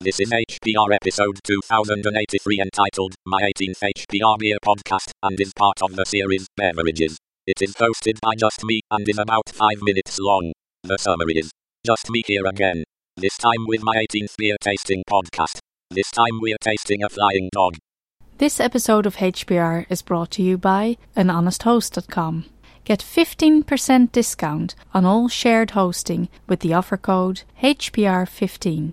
This is HPR episode 2083 entitled My 18th HPR Beer Podcast and is part of the series Beverages. It is hosted by just me and is about 5 minutes long. The summary is Just me here again. This time with my 18th beer tasting podcast. This time we're tasting a flying dog. This episode of HPR is brought to you by anhonesthost.com. Get 15% discount on all shared hosting with the offer code HPR15.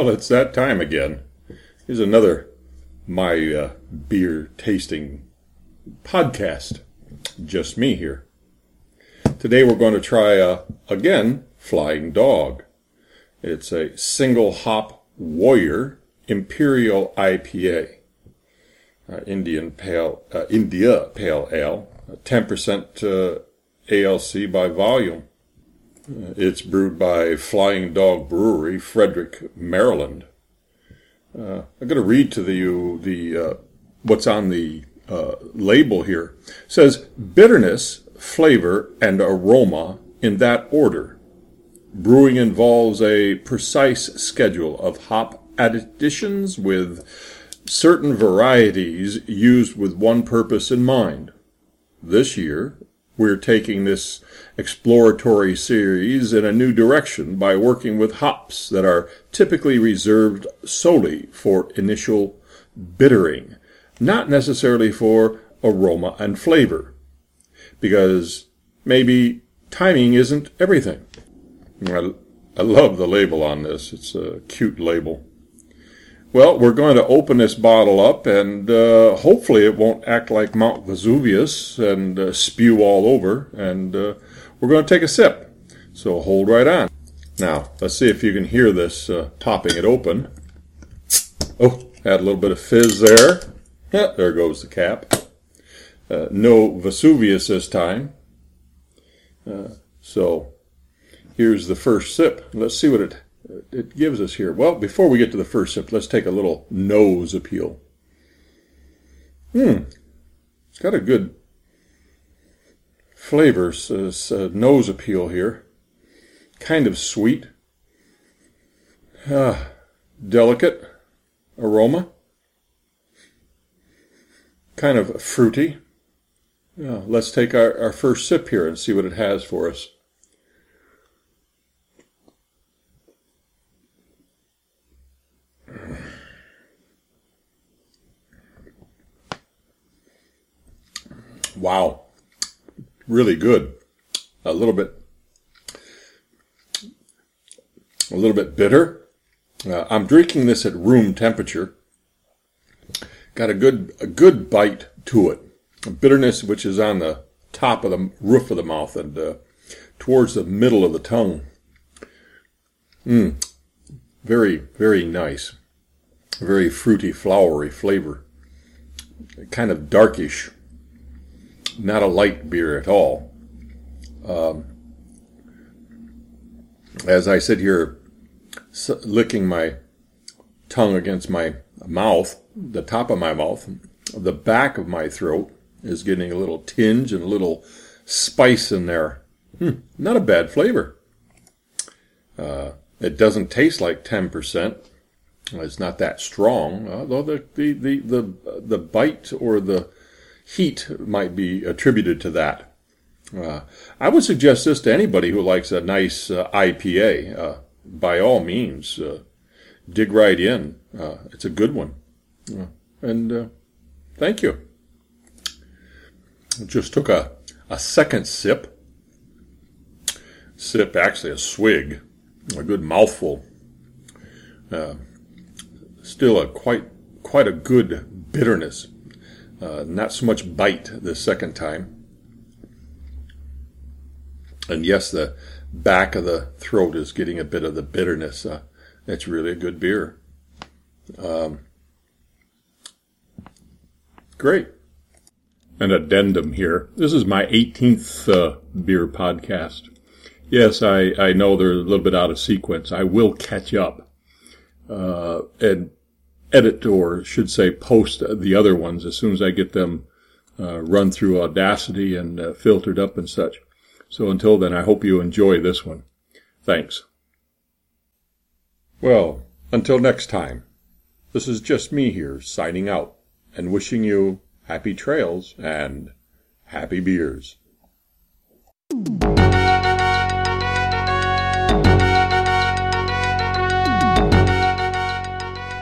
Well, it's that time again. Here's another my uh, beer tasting podcast. Just me here. Today we're going to try uh, again Flying Dog. It's a single hop Warrior Imperial IPA, uh, Indian Pale uh, India Pale Ale, 10% uh, ALC by volume. Uh, It's brewed by Flying Dog Brewery, Frederick, Maryland. Uh, I'm going to read to you the uh, what's on the uh, label here. It says bitterness, flavor, and aroma in that order. Brewing involves a precise schedule of hop additions with certain varieties used with one purpose in mind. This year, we're taking this exploratory series in a new direction by working with hops that are typically reserved solely for initial bittering, not necessarily for aroma and flavor. Because maybe timing isn't everything. I, I love the label on this. It's a cute label. Well, we're going to open this bottle up, and uh, hopefully it won't act like Mount Vesuvius and uh, spew all over. And uh, we're going to take a sip. So hold right on. Now, let's see if you can hear this uh, popping it open. Oh, had a little bit of fizz there. Yeah, there goes the cap. Uh, no Vesuvius this time. Uh, so here's the first sip. Let's see what it it gives us here. Well, before we get to the first sip, let's take a little nose appeal. Hmm, it's got a good flavor, so uh, nose appeal here. Kind of sweet, ah, delicate aroma, kind of fruity. Yeah, let's take our, our first sip here and see what it has for us. Wow. Really good. A little bit, a little bit bitter. Uh, I'm drinking this at room temperature. Got a good, a good bite to it. A bitterness which is on the top of the roof of the mouth and uh, towards the middle of the tongue. Mmm. Very, very nice. Very fruity, flowery flavor. Kind of darkish not a light beer at all. Um, as I sit here licking my tongue against my mouth, the top of my mouth, the back of my throat is getting a little tinge and a little spice in there. Hmm, not a bad flavor. Uh, it doesn't taste like 10%. It's not that strong, although the, the, the, the, the bite or the heat might be attributed to that. Uh, I would suggest this to anybody who likes a nice uh, IPA. Uh, by all means, uh, dig right in. Uh, it's a good one. Uh, and thank you. Just took a, a second sip. Sip, actually, a swig, a good mouthful. Still a quite quite a good bitterness. Uh, not so much bite the second time. And yes, the back of the throat is getting a bit of the bitterness. Uh, it's really a good beer. Um, great. An addendum here. This is my 18th uh, beer podcast. Yes, I, I know they're a little bit out of sequence. I will catch up uh, and edit or should say post the other ones as soon as I get them uh, run through Audacity and uh, filtered up and such. So until then, I hope you enjoy this one. Thanks. Well, until next time, this is just me here signing out and wishing you happy trails and happy beers.